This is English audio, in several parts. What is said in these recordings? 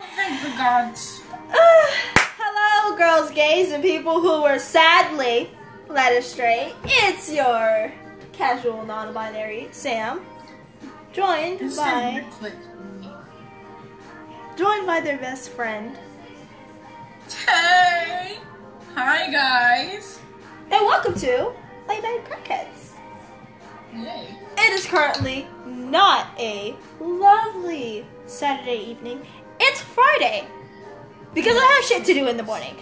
Thank the gods. Hello, girls, gays, and people who were sadly led astray. It's your casual non-binary Sam, joined This by thing clicked with me. joined by their best friend, Hey! Hi, guys. and welcome to Late Night Crackheads. Yay. It is currently not a lovely Saturday evening. It's Friday because I have shit to do in the morning.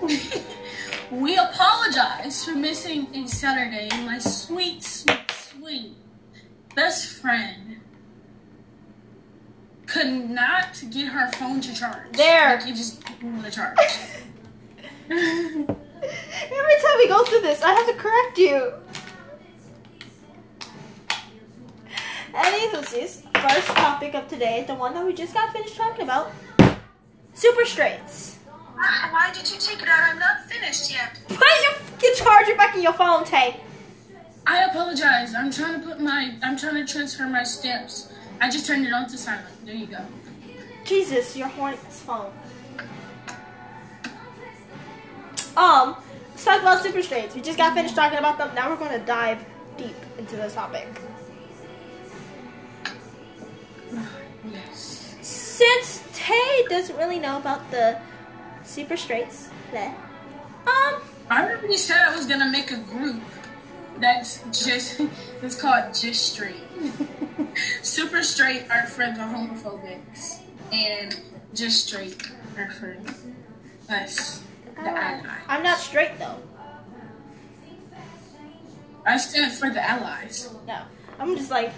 we apologize for missing a Saturday. My sweet, sweet, sweet best friend could not get her phone to charge. There. Like, it just want to charge. Every time we go through this, I have to correct you. Anywhoosies, first topic of today, the one that we just got finished talking about, super straights. Ah, Why did you take it out? I'm not finished yet. Put your fucking charger back in your phone, Tay. I apologize. I'm trying to put my, I'm trying to transfer my steps. I just turned it on to silent. There you go. Jesus, your horny phone. Um, let's talk about super straights. We just got finished talking about them. Now we're going to dive deep into the topic. Since Tay doesn't really know about the super straights, bleh, um, I already said I was gonna make a group that's just it's called Just Straight. Super Straight are for the homophobics, and Just Straight are for us, the allies. I'm not straight though. I stand for the allies. No, I'm just like,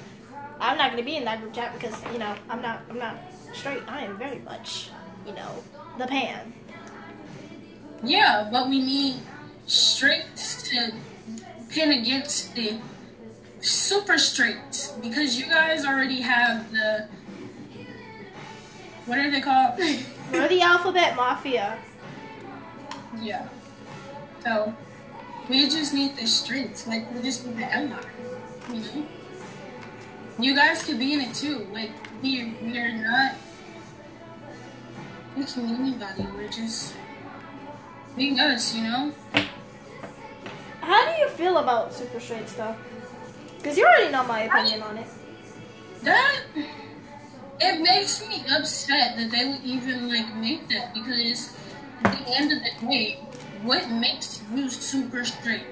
I'm not gonna be in that group chat because you know I'm not, I'm not straight. I am very much, you know, the pan. Yeah, but we need straights to pin against the super straights because you guys already have the what are they called? We're the alphabet mafia. Yeah. So we just need the strength. Like we just need the ally. You know? You guys could be in it too. Like we we're not picking anybody. We're just being us, you know? How do you feel about super straight stuff? Because you already know my opinion on it. That it makes me upset that they would even like make that because at the end of the day, what makes you super straight?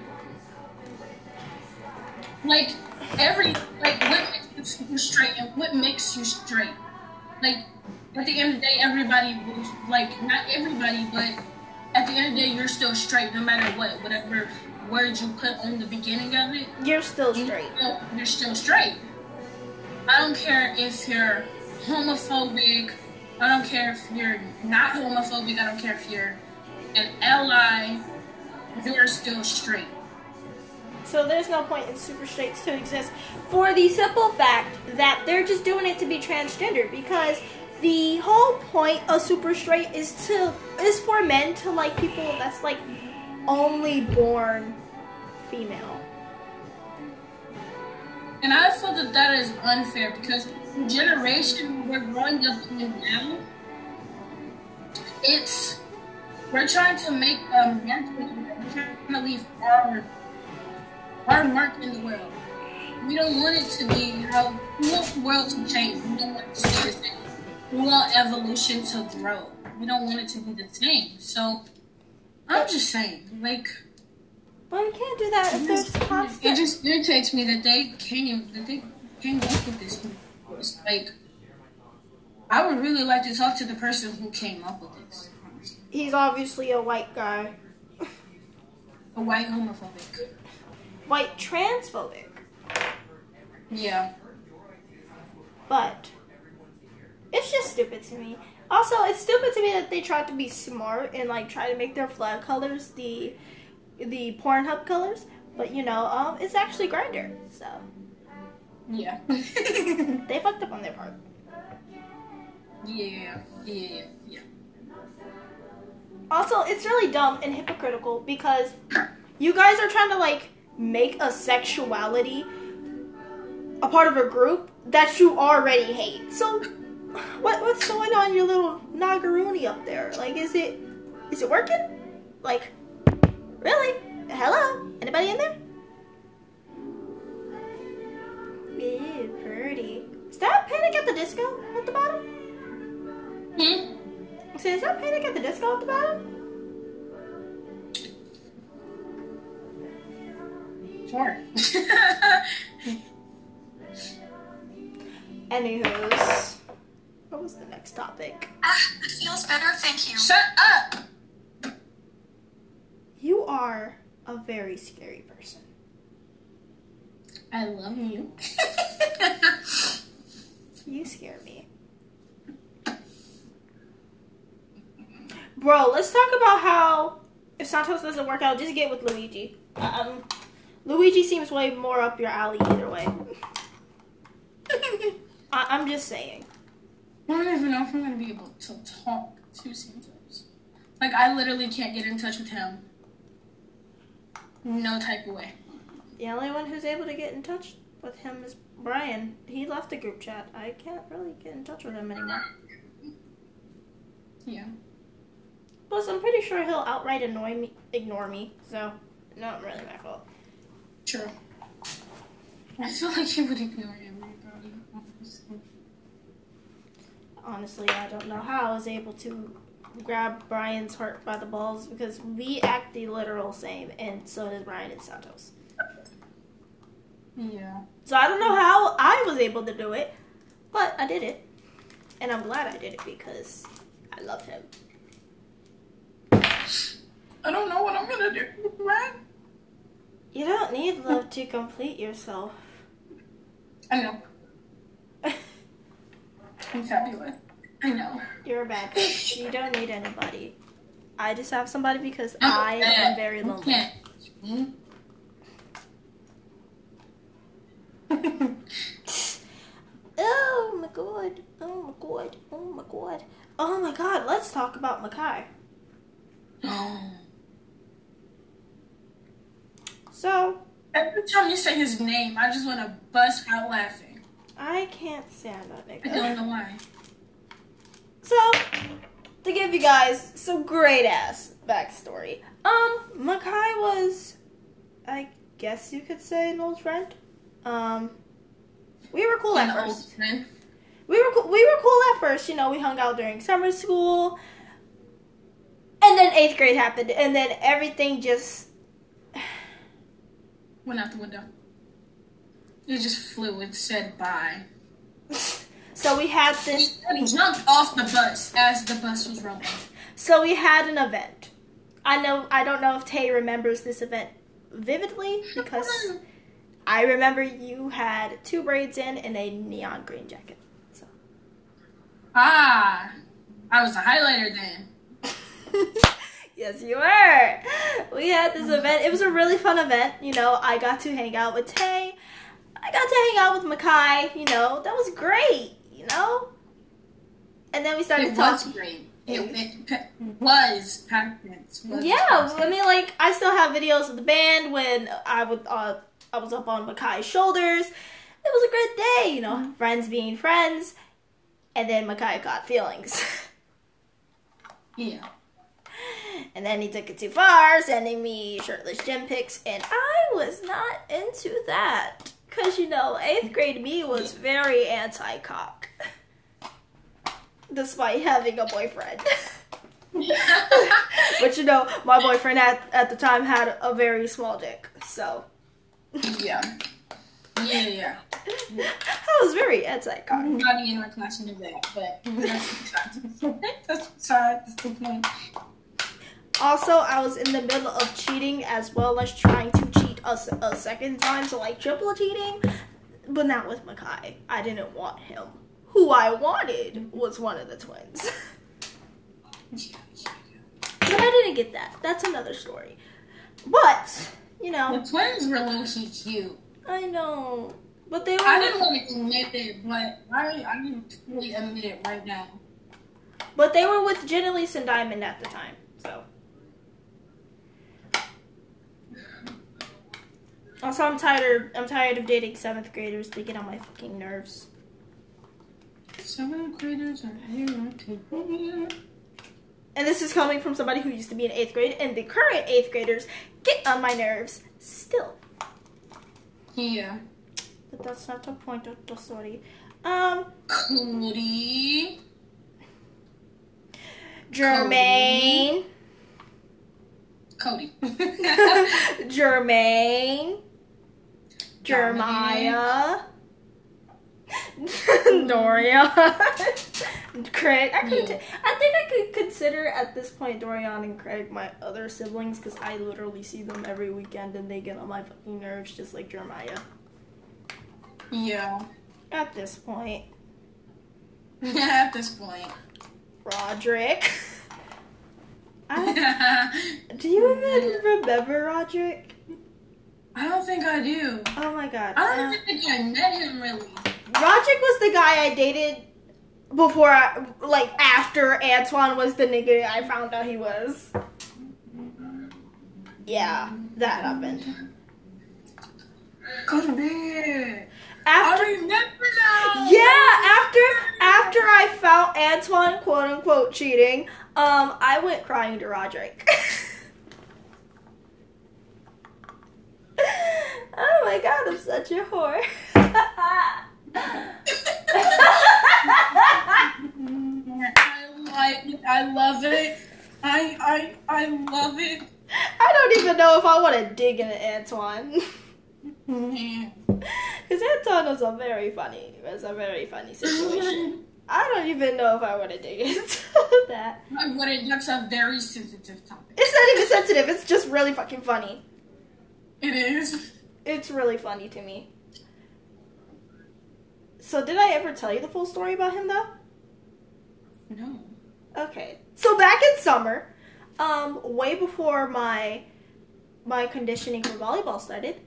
Like every like what makes you straight and what makes you straight? Like at the end of the day, everybody was like not everybody, but at the end of the day, you're still straight no matter what, whatever words you put on the beginning of it You're still straight. still- You're still straight. I don't care if you're homophobic. I don't care if you're not homophobic. I don't care if you're an ally. You're still straight. So there's no point in super straights to exist for the simple fact that they're just doing it to be transgender because the whole point of super straight is to is for men to like people that's like only born female. And I feel that that is unfair because generation we're growing up in now, it's we're trying to make um we're trying to leave our our mark in the world. We don't want it to be how we want the world to change. We don't want it to stay the same. We want evolution to grow. We don't want it to be the same. So I'm just saying, like But we can't do that if there's it constant. just irritates me that they came that they came up with this. It's like I would really like to talk to the person who came up with this. He's obviously a white guy, A white homophobic. White transphobic, Yeah. but it's just stupid to me. Also, it's stupid to me that they tried to be smart and like try to make their flag colors the the Pornhub colors, but you know, um, it's actually Grindr, so Yeah. they fucked up on their part. yeah. Yeah. Yeah. Also, it's really dumb and hypocritical because you guys are trying to like make a sexuality a part of a group that you already hate. So what what's going on your little Nagaruni up there? Like, is it is it working? Like, really? Hello? Anybody in there? Ew, pretty. Is that Panic at the Disco at the bottom? Hmm? Said, is that Panic at the Disco at the bottom? Sure. Anywho's, what was the next topic? Ah, it feels better, thank you. Shut up! You are a very scary person. I love you. You scare me. Bro, let's talk about how if Santos doesn't work out, just get with Luigi. Um, Luigi seems way more up your alley either way. I- I'm just saying. I don't even know if I'm gonna be able to talk to Santos. Like, I literally can't get in touch with him. No type of way. The only one who's able to get in touch with him is Brian. He left the group chat. I can't really get in touch with him anymore. Yeah. Plus, I'm pretty sure he'll outright annoy me, ignore me. So, not really my fault. True. I feel like he would ignore everybody. honestly. Honestly, I don't know how I was able to grab Brian's heart by the balls because we act the literal same, and so does Brian and Santos. Yeah. So I don't know how I was able to do it, but I did it, and I'm glad I did it because I love him. I don't know what I'm gonna do, man. You don't need love to complete yourself. I know. I'm fabulous. I know. You're a bad bitch. You don't need anybody. I just have somebody because I'm I am bad. very lonely. can't. Hmm? Oh my god. Oh my god. Oh my god. Oh my god. Let's talk about Makai. So, Every time you say his name, I just want to bust out laughing. I can't stand that I don't know why. So, to give you guys some great ass backstory, um, Makai was, I guess you could say, an old friend. Um, we were cool An at old first. friend. We were cool, we were cool at first. You know, we hung out during summer school, and then eighth grade happened, and then everything just Went out the window. It just flew and said bye. so we had this. he jumped off the bus as the bus was rolling. So we had an event. I know. I don't know if Tay remembers this event vividly because. I remember you had two braids in and a neon green jacket. So. Ah, I was a highlighter then. yes, you were. We had this event. It was a really fun event. You know, I got to hang out with Tay. I got to hang out with Makai. You know, that was great. You know. And then we started talking. It was great. It, it was packed. Yeah, I mean, like I still have videos of the band when I would uh, I was up on Makai's shoulders. It was a great day, you know, friends being friends, and then Makai got feelings, Yeah. And then he took it too far, sending me shirtless gym pics, and I was not into that, cause you know, eighth grade me was very anti-cock, despite having a boyfriend. But you know, my boyfriend at, at the time had a very small dick, so yeah. Yeah, yeah. I was very anti-cock. Nobody in our class knew that, but that's that's besides the point. Also, I was in the middle of cheating as well as trying to cheat a second time, so like triple cheating, but not with Makai. I didn't want him. Who I wanted was one of the twins. but I didn't get that. That's another story. But, you know, The twins were key cute. I know. But they were. I didn't want to admit it, but I I can fully admit it right now. But they were with Jenna Lisa and Diamond at the time, so. Also, I'm tired. I'm tired of dating seventh graders. They get on my fucking nerves. Seventh graders are here. And this is coming from somebody who used to be in eighth grade, and the current eighth graders get on my nerves still. Yeah. But that's not the point of the story. Um, Cody. Jermaine. Cody. Jermaine. Jeremiah. Dorian. Craig. I could. Yeah. I think I could consider at this point Dorian and Craig my other siblings because I literally see them every weekend and they get on my fucking nerves just like Jeremiah. yeah. At this point, At this point. Roderick. I, do you even remember Roderick? I don't think I do. Oh my god. I don't Uh, think I met him really. Roderick was the guy I dated before, I, like after Antoine was the nigga I found out he was. Yeah, that happened. To bed. After, I remember now. yeah, after after I found Antoine quote unquote cheating, um, I went crying to Roderick. oh my god, I'm such a whore. I like it. I love it. I I I love it. I don't even know if I want to dig into Antoine. Because Antoine was a very funny, was a very funny situation. I don't even know if I want to dig into that. I wouldn't. That's a very sensitive topic. It's not even sensitive. It's just really fucking funny. It is. It's really funny to me. So did I ever tell you the full story about him though? No. Okay. So back in summer, um, way before my my conditioning for volleyball started,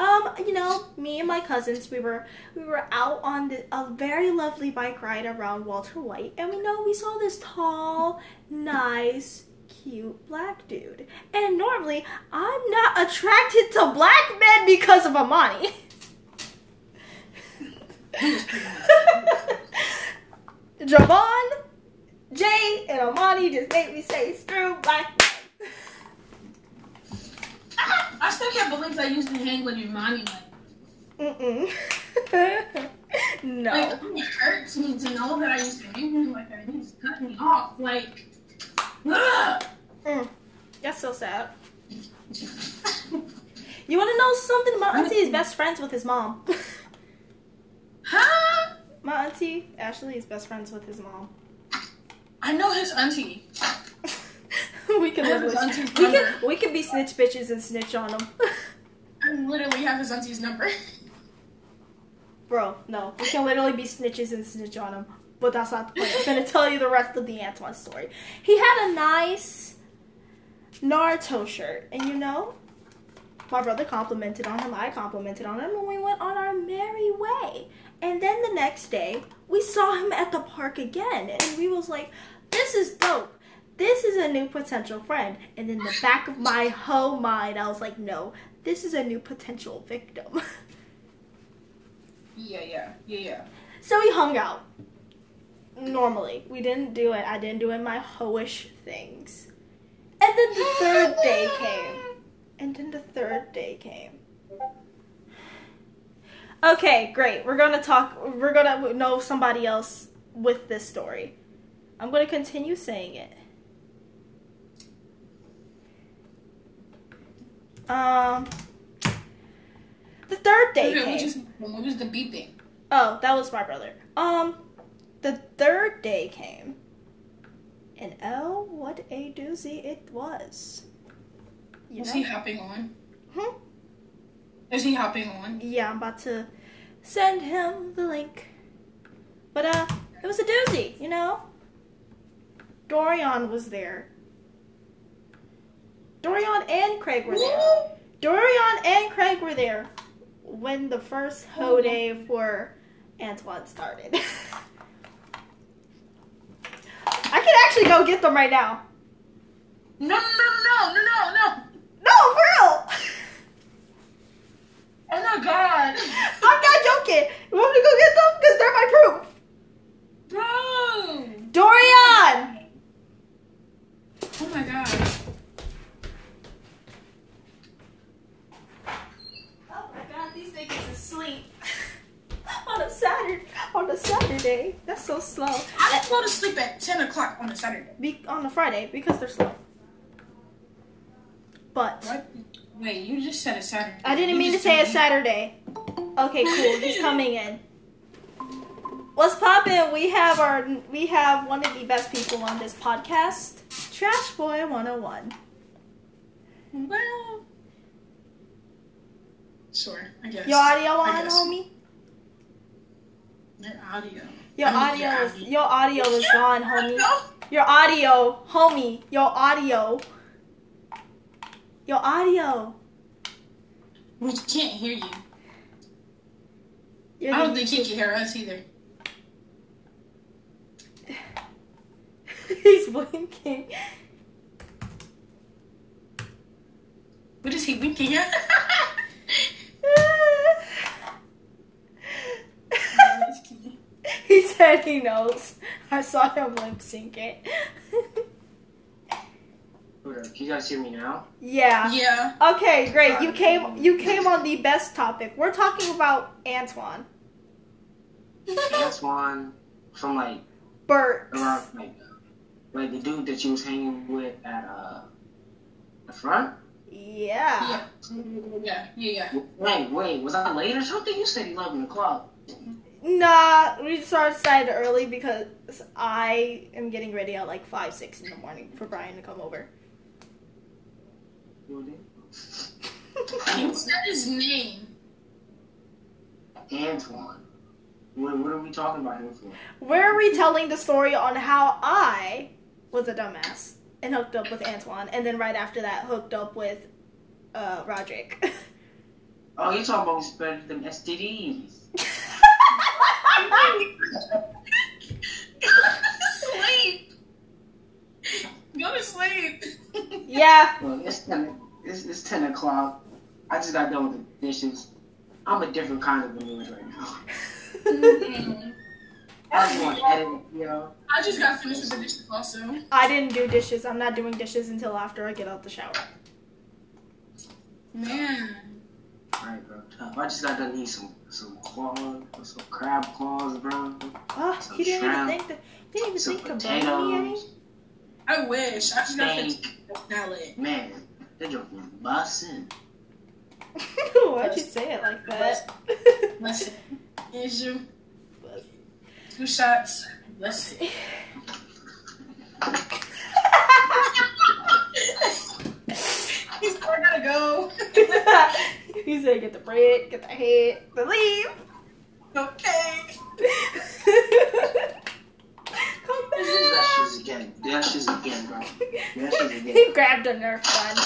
um, you know, me and my cousins, we were we were out on the, a very lovely bike ride around Walter White, and we know we saw this tall, nice, cute black dude. And normally, I'm not attracted to black men because of Amani. Javon, Jay, and Amani just made me say screw black men. I still can't believe I used to hang with mommy. Like, Mm-mm. no. like it hurts me to know that I used to hang with you like that. Just cut me off. Like, ugh. Mm. That's so sad. You want to know something? My auntie is best friends with his mom. huh? My auntie Ashley is best friends with his mom. I know his auntie. we can live with. We number. can we can be snitch bitches and snitch on them. I literally have his auntie's number. Bro, no, we can literally be snitches and snitch on him. But that's not the point. I'm gonna tell you the rest of the Antoine story. He had a nice Naruto shirt, and you know, my brother complimented on him. I complimented on him, and we went on our merry way. And then the next day, we saw him at the park again, and we was like, "This is dope. This is a new potential friend." And in the back of my whole mind, I was like, "No, this is a new potential victim." Yeah, yeah, yeah, yeah. So we hung out. Normally, we didn't do it. I didn't do it my hoish things. And then the third day came. And then the third day came. Okay, great. We're gonna talk. We're gonna know somebody else with this story. I'm gonna continue saying it. Um, the third day Okay, came. what was the beeping? Oh, that was my brother. Um, the third day came, and oh, what a doozy it was. You Was know? he hopping on? Hmm? Is he hopping on? Yeah, I'm about to send him the link. But uh, it was a doozy, you know. Dorian was there. Dorian and Craig were there. Dorian and Craig were there when the first hoe day for Antoine started. I can actually go get them right now. No, no, no, no, no, no. No, for real. Oh my god. I'm not joking. You want me to go get them? Because they're my proof. Dorian! Oh my god. Oh my god, these niggas asleep. On a Saturday. On a Saturday. That's so slow. I didn't go to sleep at 10 o'clock on a Saturday. Be- on a Friday because they're slow. But What? Wait, you just said a Saturday. I didn't You mean to just say a Saturday. Okay, cool. He's coming in. What's poppin'? We have our we have one of the best people on this podcast, Trash Boy 101. Well, sure, I guess. Your audio on, guess. homie? Your audio. Your I mean, audio is your audio is gone, homie. Your audio, homie. Your audio. Your audio. We can't hear you. You're I don't think he can hear us either. He's blinking. What is he winking at? he said he knows. I saw him lip sync it. Can you guys hear me now? yeah. yeah. Okay, great. You came you came on the best topic. We're talking about Antoine. Antoine from like Bert. around like like the dude that you was hanging with at uh the front. Yeah. Yeah. Yeah. Yeah. Wait, wait, was I late or something? You said eleven o'clock. Nah, we started started early because I am getting ready at like five, six in the morning for Brian to come over. He said his name. Antoine. What, what are we talking about him for? We're retelling the story on how I was a dumbass and hooked up with Antoine, and then right after that, hooked up with uh, Roderick. Oh, you talking about spreading them STDs? sleep. Go to sleep. yeah, Well, it's ten. It's, it's ten o'clock. I just got done with the dishes. I'm a different kind of a mood right now. Mm. I just want to edit, you. I just got finished with the dishes also. I didn't do dishes. I'm not doing dishes until after I get out the shower. Man. Alright, bro. Tough. I just got done eating some some claws, some crab claws, bro. Oh, Some you didn't even think that. You didn't even think to burn me eh? I wish. I should got finished Steak. with the salad. Man, that joke was bussin'. Why'd you say it like that? Listen. Here's you. Two shots. Listen. He's I gotta go. He said, "Get the bread, get the head, the leave." okay. Come That back. shit's again. That shit's again, bro. That shit's again. he grabbed a Nerf gun.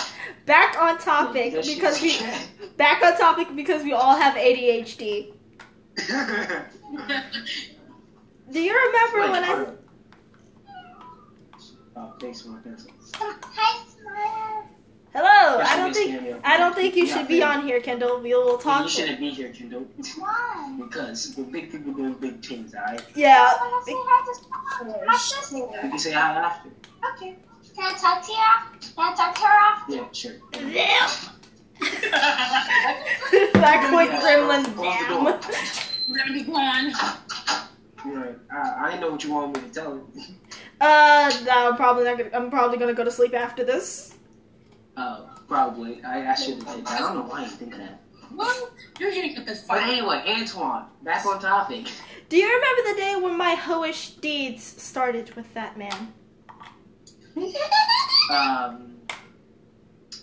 Back on topic That because we again. back on topic because we all have ADHD. Do you remember Wait, when I? Oh, thanks, Mark. That's- Hello. I don't think. I don't think you should be on here, Kendall. We will talk. You shouldn't be here, Kendall. Why? Because we're big people doing big things, alright? Yeah. You can say hi after. Okay. Can I talk to you? Can I talk to her after? Yeah, sure. that quick gremlin Close the damn. door. We're gonna be gone. You're right. I, I didn't know what you want me to tell you. Uh, no, I'm probably not gonna. I'm probably gonna go to sleep after this. Oh, probably. I, I should have said that. I don't know why you think of that. Well, you're hitting up this But anyway, Antoine, back on topic. Do you remember the day when my hoish deeds started with that man? Um,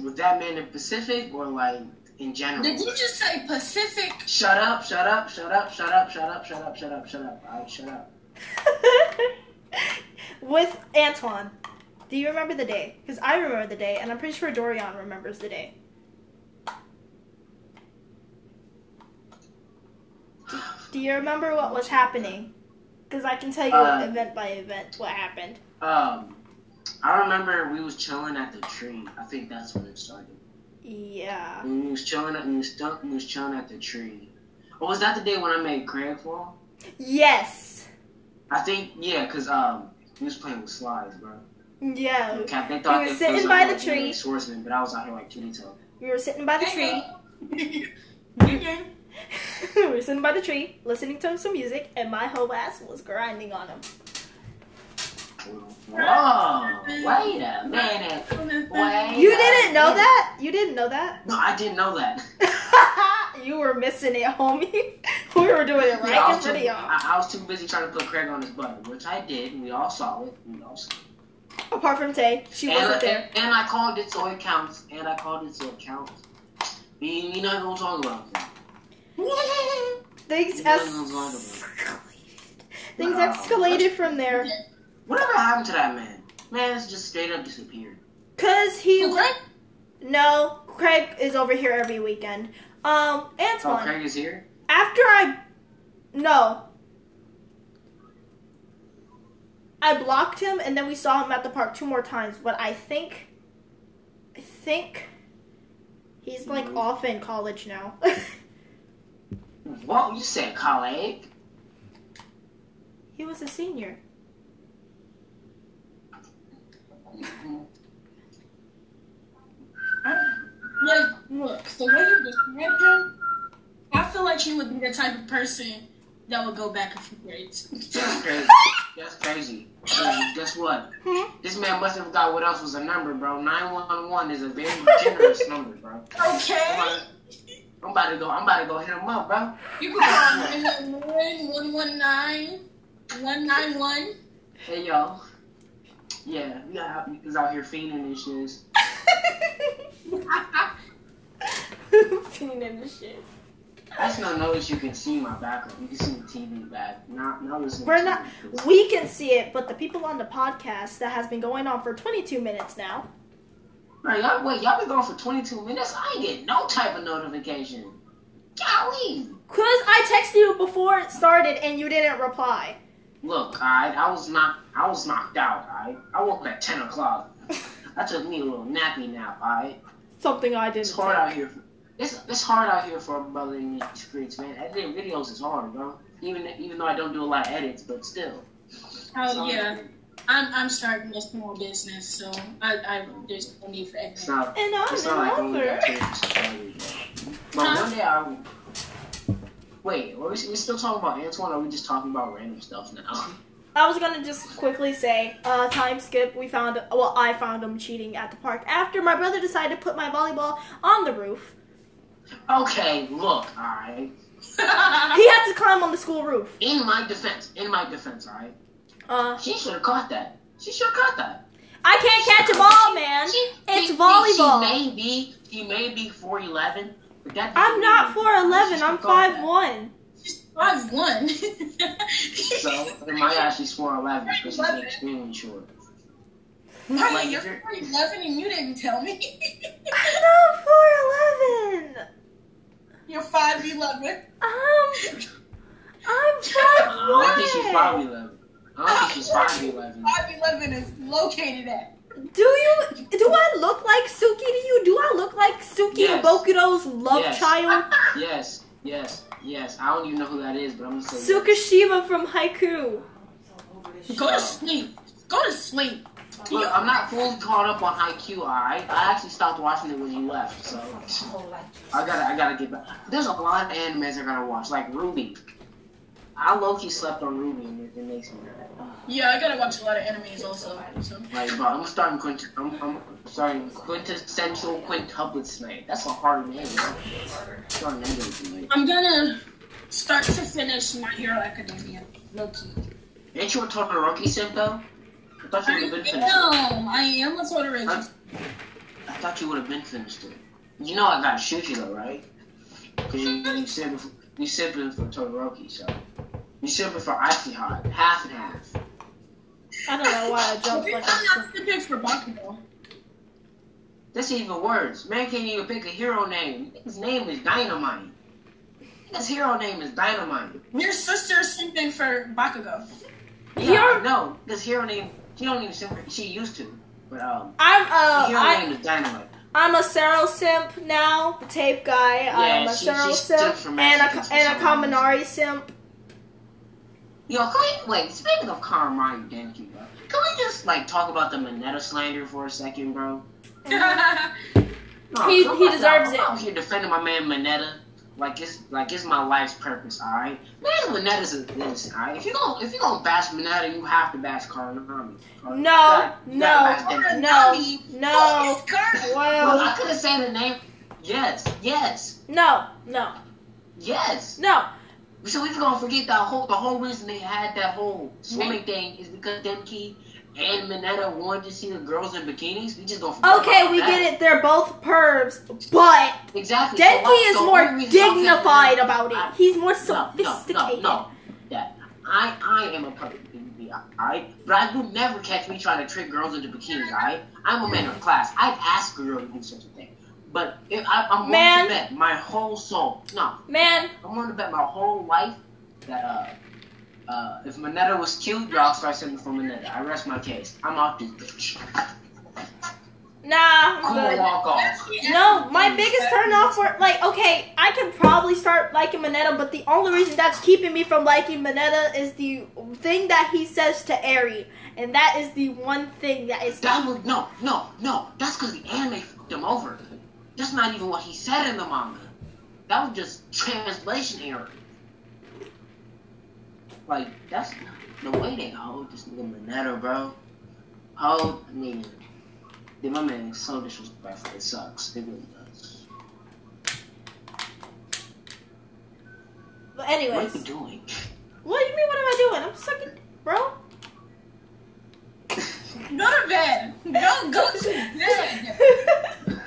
was that man in Pacific or like in general? Did you just say Pacific? Shut up, shut up, shut up, shut up, shut up, shut up, shut up, shut up. Alright, shut up. with Antoine. Do you remember the day? Because I remember the day, and I'm pretty sure Dorian remembers the day. Do you remember what was happening? Because I can tell you Uh, event by event what happened. Um, I remember we was chilling at the tree. I think that's when it started. Yeah. We was chilling at, we was, we was chilling at the tree. Or was that the day when I made Craig fall? Yes. I think, yeah, cause um, He was playing with slides, bro. Yeah. Cap, they thought was they sitting was by like, the like, tree. swordsman, but I was out here like kitty toe. We were sitting by the tree. We were sitting by the tree, listening to some music, and my whole ass was grinding on him. Whoa! Wait a minute. Wait. You didn't know minute. that? You didn't know that? No, I didn't know that. you were missing it, homie. we were doing it right Yeah, I, in was too, front of y'all. I, I was too busy trying to put Craig on his butt, which I did. and We all saw it. We all saw it. Apart from Tay, she and, wasn't there. And, and I called it, so it counts. And I called it, so it counts. You, you know what I'm talking about. Things what es- I'm talking about. Things Wow. escalated from there. Whatever happened to that man? Man, it's just straight up disappeared. Cause he You Craig? no, Craig is over here every weekend. Um, Antoine. Oh, Antoine. Craig is here? After I no. I blocked him and then we saw him at the park two more times, but I think I think he's like Mhm. off in college now. What? You said colleague? he was a senior. Like, look, the way you described him, I feel like he would be the type of person that would go back a few grades. That's crazy. That's crazy. Hey, guess what? Hmm? This man must have forgot what else was a number, bro. 911 is a very generous number, bro. Okay. I'm about to go. I'm about to go hit him up, bro. You can call 911, 119, 191. Hey, yo. Yeah, we got niggas out here fiending and shit. Fiending the shit. I just not notice you can see my background. You can see the TV back. Not, not listening. We're not- it. We can see it, but the people on the podcast that has been going on for 22 minutes now. Bro, y'all, wait, y'all been going for 22 minutes? I ain't get no type of notification. Golly. Cause I texted you before it started and you didn't reply. Look, alright, I was not, I was knocked out, alright. I woke up at 10 o'clock. I took me a little nappy nap, alright. Something I didn't. It's hard take. out here. It's it's hard out here for a brother in the streets, man. Editing videos is hard, bro. Even even though I don't do a lot of edits, but still. Oh, hard. yeah. I'm, I'm starting a small business, so I, I there's no need for It's editing. not. And I'm It's an not like when we author. got kids started, bro. But Huh? one day I. will- Wait, are we, we still talking about Antoine? Or are we just talking about random stuff now? I was gonna just quickly say, uh, time skip. We found, well, I found him cheating at the park after my brother decided to put my volleyball on the roof. Okay, look, alright. He had to climb on the school roof. In my defense, in my defense, alright. Uh, She should have caught that. She should have caught that. I can't catch a ball, man. She- It's she- volleyball. She may be, she may be four eleven, but that. I'm not 4'11. I'm 5'1. She's five one. So in my eyes, she's four eleven because she's extremely short. Right, Like, you're if you're- 11 and you didn't tell me. I'm not 4'11. you're 5'11. Um, I'm I don't think she's 5'1. five eleven. I don't think she's five eleven. 5'11 is located at. Do you, do I look like Suki to you? Do I look like Suki Yes. Bokuto's love Yes. child? Yes, yes, yes. I don't even know who that is, but I'm gonna say. yes. Tsukishima from Haikyuu. Go to sleep. Go to sleep. Look, I'm not fully caught up on Haikyuu. Alright, I actually stopped watching it when you left, so I gotta, I gotta get back. There's a lot of animes I gotta watch, like Ruby. I low key slept on Ruby, and it, it makes me mad. Yeah, I gotta watch a lot of animes also. So. Like, bro, I'm starting quint, I'm, I'm starting quintessential quintuplets tonight. That's a hard name, bro. Starting that game tonight. I'm gonna start to finish My Hero Academia. Low key. Ain't you a Todoroki simp though? I thought you I would have been finished. am. I am a Todoroki. Huh? I thought you would have been finished it. You know I gotta shoot you though, right? Cause you you simping for, you simping for Todoroki, so you simping for Icy Hot, half and half. I don't know why I jumped I'm like not a the pick for Bakugo. That's even worse. Man can't even pick a hero name. His name is Dynamite. His hero name is Dynamite. Your sister's simping for Bakugo. Yeah, Hero- no, his hero name. She don't even simp. She used to, but um, I'm his uh hero I, name is Dynamite. I'm a Sero simp now, the tape guy. I'm a she- Sero she's simp simp for and Mexicans a for and a some reason. Kaminari simp. Yo, can we, wait, speaking of Karamari, damn you, bro. can we just like talk about the Mineta slander for a second, bro? No, He- I'm he out- deserves I'm it. out here defending my man Mineta. Like it's like it's my life's purpose, alright? Man, Mineta's a this, alright? If you gonna if you gonna bash Mineta, you have to bash Karanami. No, no, bash no, no. Well, Well, I could have said the name. Yes, yes, no, no, yes. no. So we're gonna forget that whole the whole reason they had that whole swimming thing is because Denki and Mineta wanted to see the girls in bikinis. We just forget Okay, we that. get it. They're both pervs, but Exactly. So Denki why- is so more only reason I'm saying dignified about it. I- He's more No, no, sophisticated. no, no. That I I am a baby, alright? But I would never catch me trying to trick girls into bikinis, alright? I'm a man of class. I'd ask a girl to do such a thing. But if I, I'm willing to bet my whole soul, no, Man, I'm willing to bet my whole life that uh, uh, if Mineta was cute, y'all start sending for Mineta. I rest my case. I'm out this bitch. nah, I'm Cool good. walk off. No, my biggest turn off for like okay, I could probably start liking Mineta, but the only reason that's keeping me from liking Mineta is the thing that he says to Eri, and that is the one thing that is That was no, no, no. That's because the anime fucked him over. That's not even what he said in the manga. That was just translation error. Like that's the way they hold this nigga Mineta, bro. Hold nigga. Dude, my man is so disrespectful. It sucks. It really does. But anyways. What are you doing? what do you mean? What am I doing? I'm sucking, bro. Go to bed. Go go to bed.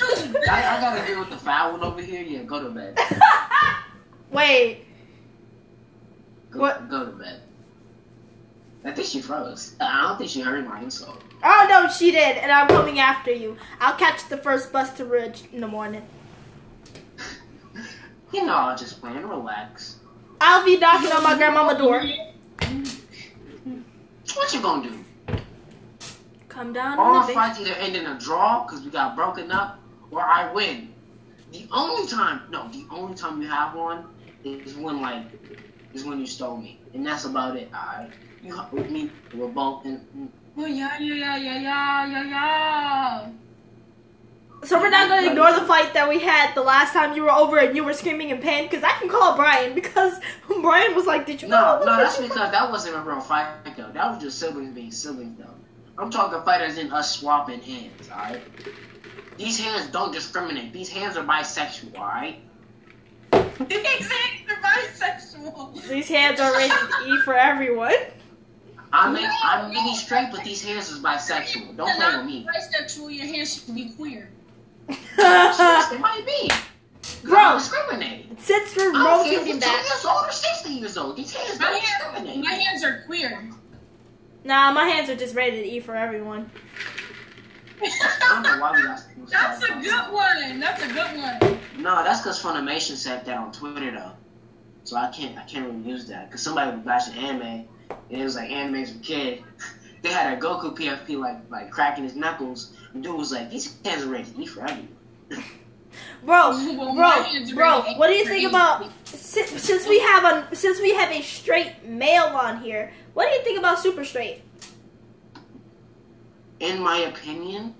Go to bed. I, I gotta deal with the foul one over here. Yeah, go to bed. Wait, Go, What? Go to bed. I think she froze. I don't think she heard my insult. oh no, she did, and I'm coming after you. I'll catch the first bus to Ridge in the morning. You know, I'll just plan, relax. I'll be knocking on my grandmama door. What you gonna do? Come down All the fights either end in a draw because we got broken up, or I win. The only time, no, the only time you have one is when like is when you stole me, and that's about it. Alright, you hung with me, we're both in. Mm. Oh yeah yeah yeah yeah yeah yeah yeah. So we're not going to ignore the fight that we had the last time you were over and you were screaming in pain because I can call Brian because Brian was like, "Did you No, know?" no, that's you because that wasn't a real fight though. That was just siblings being siblings though. I'm talking fighters in us swapping hands. Alright, these hands don't discriminate. These hands are bisexual. Alright. Exactly, they're bisexual. These hands are rated E for everyone. I'm in, I'm really straight, but these hands is bisexual. Don't play with me. Bisexual, your hands should be queer. Yes, it might be. Bro. Bro, discriminating. Since we're I don't care if rotating you're 2 back, years old or 60 years old. These hands My don't hands, discriminate. my hands are queer. nah, my hands are just rated E for everyone. I don't know why we got That's a good one. That's a good one. No, that's because Funimation said that on Twitter though. So I can't I can't really use that because somebody was bashing anime and it was like anime's for kid. They had a Goku PFP like like cracking his knuckles. And dude was like, these hands are rated E for everyone. Bro, bro, bro, what do you think about since, since we have a since we have a straight male on here? What do you think about super straight? In my opinion,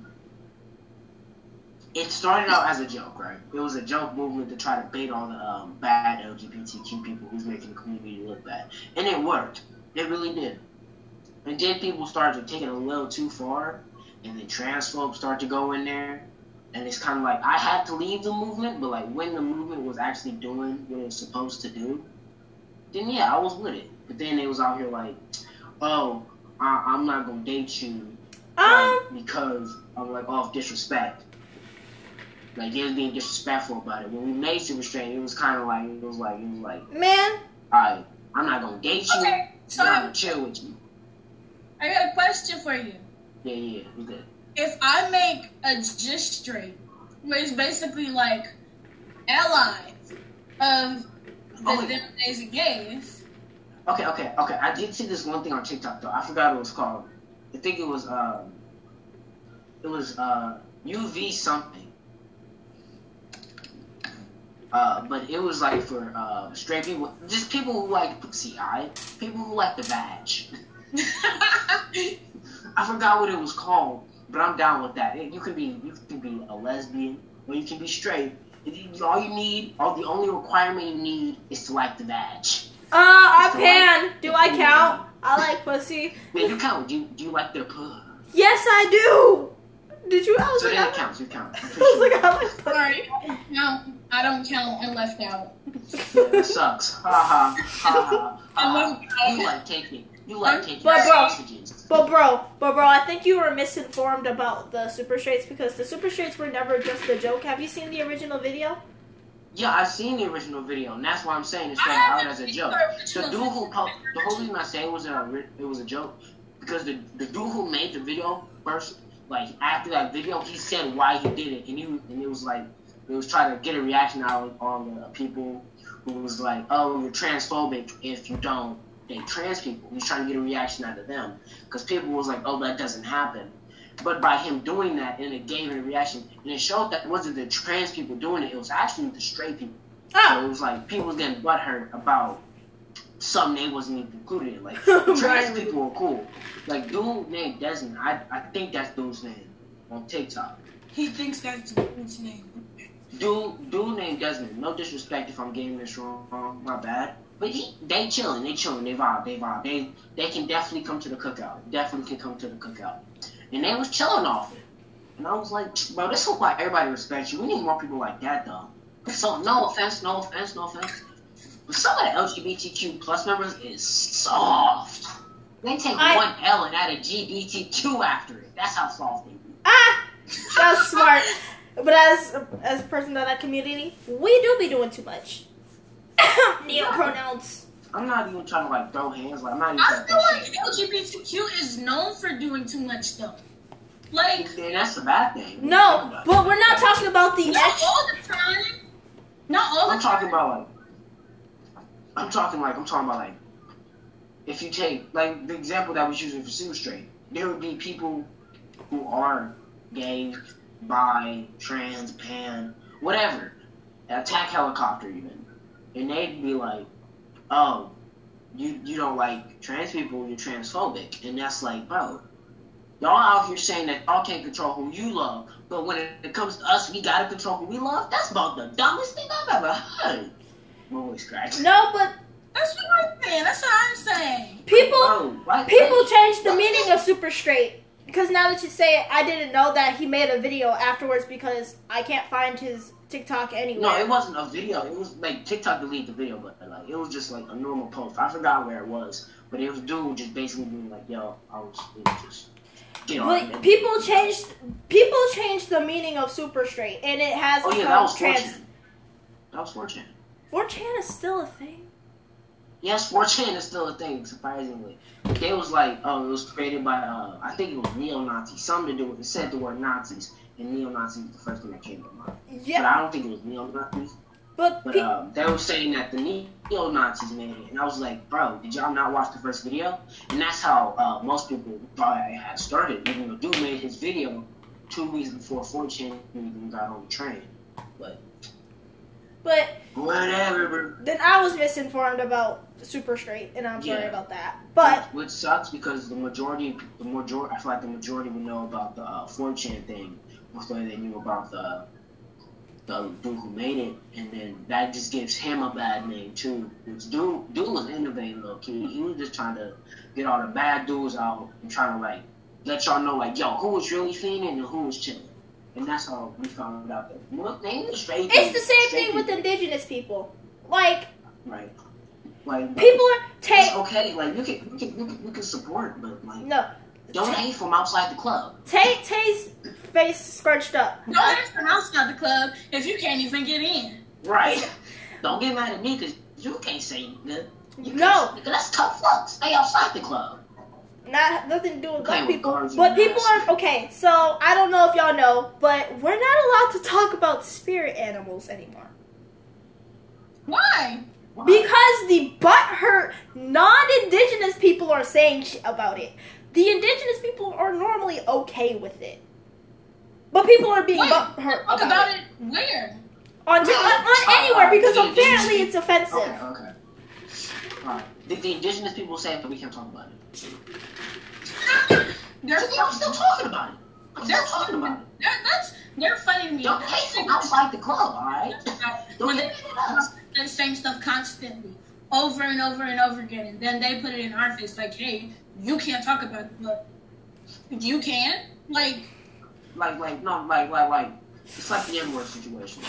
it started out as a joke, right? It was a joke movement to try to bait all the um, bad LGBTQ people who's making the community look bad, and it worked. It really did. And then people started to take it a little too far, and then trans folks start to go in there, and it's kind of like I had to leave the movement, but like when the movement was actually doing what it was supposed to do, then yeah, I was with it. But then it was out here like, oh, I- I'm not gonna date you Um, because I'm like off disrespect. Like he was being disrespectful about it. When we made Super Strange, it was kind of like it was like it was like, man, alright, I'm not gonna date you, Okay, so but I'm I, gonna chill with you. I got a question for you. Yeah, yeah, we good. If I make a just straight, which is basically like allies of the Oh, yeah. Days of Gays, Okay, okay, okay. I did see this one thing on TikTok though. I forgot what it was called. I think it was um, it was uh UV something. Uh, but it was like for uh straight people, just people who like pussy, alright? People who like the badge. I forgot what it was called, but I'm down with that. You can be you can be a lesbian or you can be straight. All you need, all the only requirement you need is to like the badge. Uh, I So, pan. Do I count? I like pussy. Man, you count. Do you, do you like their puss? Yes, I do. Did you? I was So like, then I, counts. You count. I'm I pretty was like, I like pussy. Sorry, I don't count. I don't count and left out. That sucks. Ha ha ha ha. I love ha. You like taking. You like taking But, bro, sausages. But bro, but bro, I think you were misinformed about the super straights because the super straights were never just a joke. Have you seen the original video? Yeah, I've seen the original video, and that's why I'm saying it I started out as a joke. the dude who po- the whole reason I say it was a it was a joke because the the dude who made the video first, like after that video, he said why he did it, and he and it was like it was trying to get a reaction out on the people who was like, oh, you're transphobic if you don't date trans people. He's trying to get a reaction out of them because people was like, oh, that doesn't happen. But by him doing that, and it gave it a reaction, and it showed that it wasn't the trans people doing it; it was actually the straight people. Ah. So Oh, it was like people was getting butthurt about something they wasn't even included in. Like trans Right. people are cool. Like dude named Desmond, I I think that's dude's name on TikTok. He thinks that's his name. Dude dude named Desmond. No disrespect if I'm getting this wrong, my bad. But he they chilling, they chilling, they vibe, they vibe. They they can definitely come to the cookout. Definitely can come to the cookout. And they was chilling off it. And I was like, bro, this look like everybody respects you. We need more people like that though. So no offense, no offense, no offense. But some of the LGBTQ plus members is soft. They take I- one L and add a GBTQ after it. That's how soft they be. ah, that's smart. But as as a person of that community, we do be doing too much. Neo pronouns. I'm not even trying to like throw hands. Like I'm not even I feel like shit. LGBTQ is known for doing too much though. Like, And that's the bad thing. No, but we're not talking about the not ex- all the time. Not all the I'm time. talking about like. I'm talking like I'm talking about like. If you take like the example that was using for Super Straight, there would be people who are gay, bi, trans, pan, whatever, attack helicopter even, and they'd be like, "Oh, you you don't like trans people, you're transphobic," and that's like, bro. Y'all out here saying that y'all can't control who you love, but when it, it comes to us, we gotta control who we love. That's about the dumbest thing I've ever heard. Holy scratch. No, but That's what I'm saying. That's what I'm saying. people Bro, why- people change the meaning of super straight because now that you say it, I didn't know that he made a video afterwards because I can't find his TikTok anywhere. No, it wasn't a video. It was like TikTok deleted the video, but like it was just like a normal post. I forgot where it was, but it was dude just basically being like, "Yo, I was, it was just get on." But it." people changed people changed the meaning of super straight, and it has Oh yeah, that was trans. 4chan. That was 4chan. 4chan is still a thing. Yes, 4chan is still a thing, surprisingly. They was like, oh, it was created by, uh, I think it was neo-Nazis. Something to do with, it said the word Nazis, and neo-Nazis was the first thing that came to mind. Yeah. But I don't think it was neo-Nazis. but But pe- um, they were saying that the neo-Nazis made it, and I was like, bro, did y'all not watch the first video? And that's how uh, most people thought it had started. Even though dude made his video two weeks before 4chan even got on the train. But but whatever, then I was misinformed about super straight, and I'm sorry about that. But which sucks because the majority, the majority, I feel like the majority would know about the uh, 4chan thing before they knew about the the dude who made it, and then that just gives him a bad name too. Which dude, dude was innovating, low key. He was just trying to get all the bad dudes out and trying to like let y'all know, like, yo, who was really fiending and who was chilling. And that's how we found out that well, they was straight. it's the same thing with indigenous people. Like right. Like people are it's Tay. okay. Like you can, you can, you can, you can support, but like. No, Don't hate from outside the club. Tay Tay's face scrunched up. Don't ask from outside the club if you can't even get in. Right. Don't get mad at me because you can't say you good. You No. can't- Because that's tough luck. Stay outside the club. Not nothing to do with black people. guards and But people are okay. So I don't know if y'all know, but we're not allowed to talk about spirit animals anymore Why? Why? because the butthurt non-indigenous people are saying shit about it. The indigenous people are normally okay with it, but people are being Wait, butthurt talk about it where? on, on, on anywhere because apparently it's offensive. Okay, okay. Alright. Did the indigenous people say that we can't talk about it? They're I'm still talking about it. I'm still talking about it. They're, that's they're fighting me. Don't hate from outside the club, alright? when they the same stuff constantly, over and over and over again, and then they put it in our face like, "Hey, you can't talk about it, but you can." Like, Like, like, no, like, like, like, it's like the N-word situation.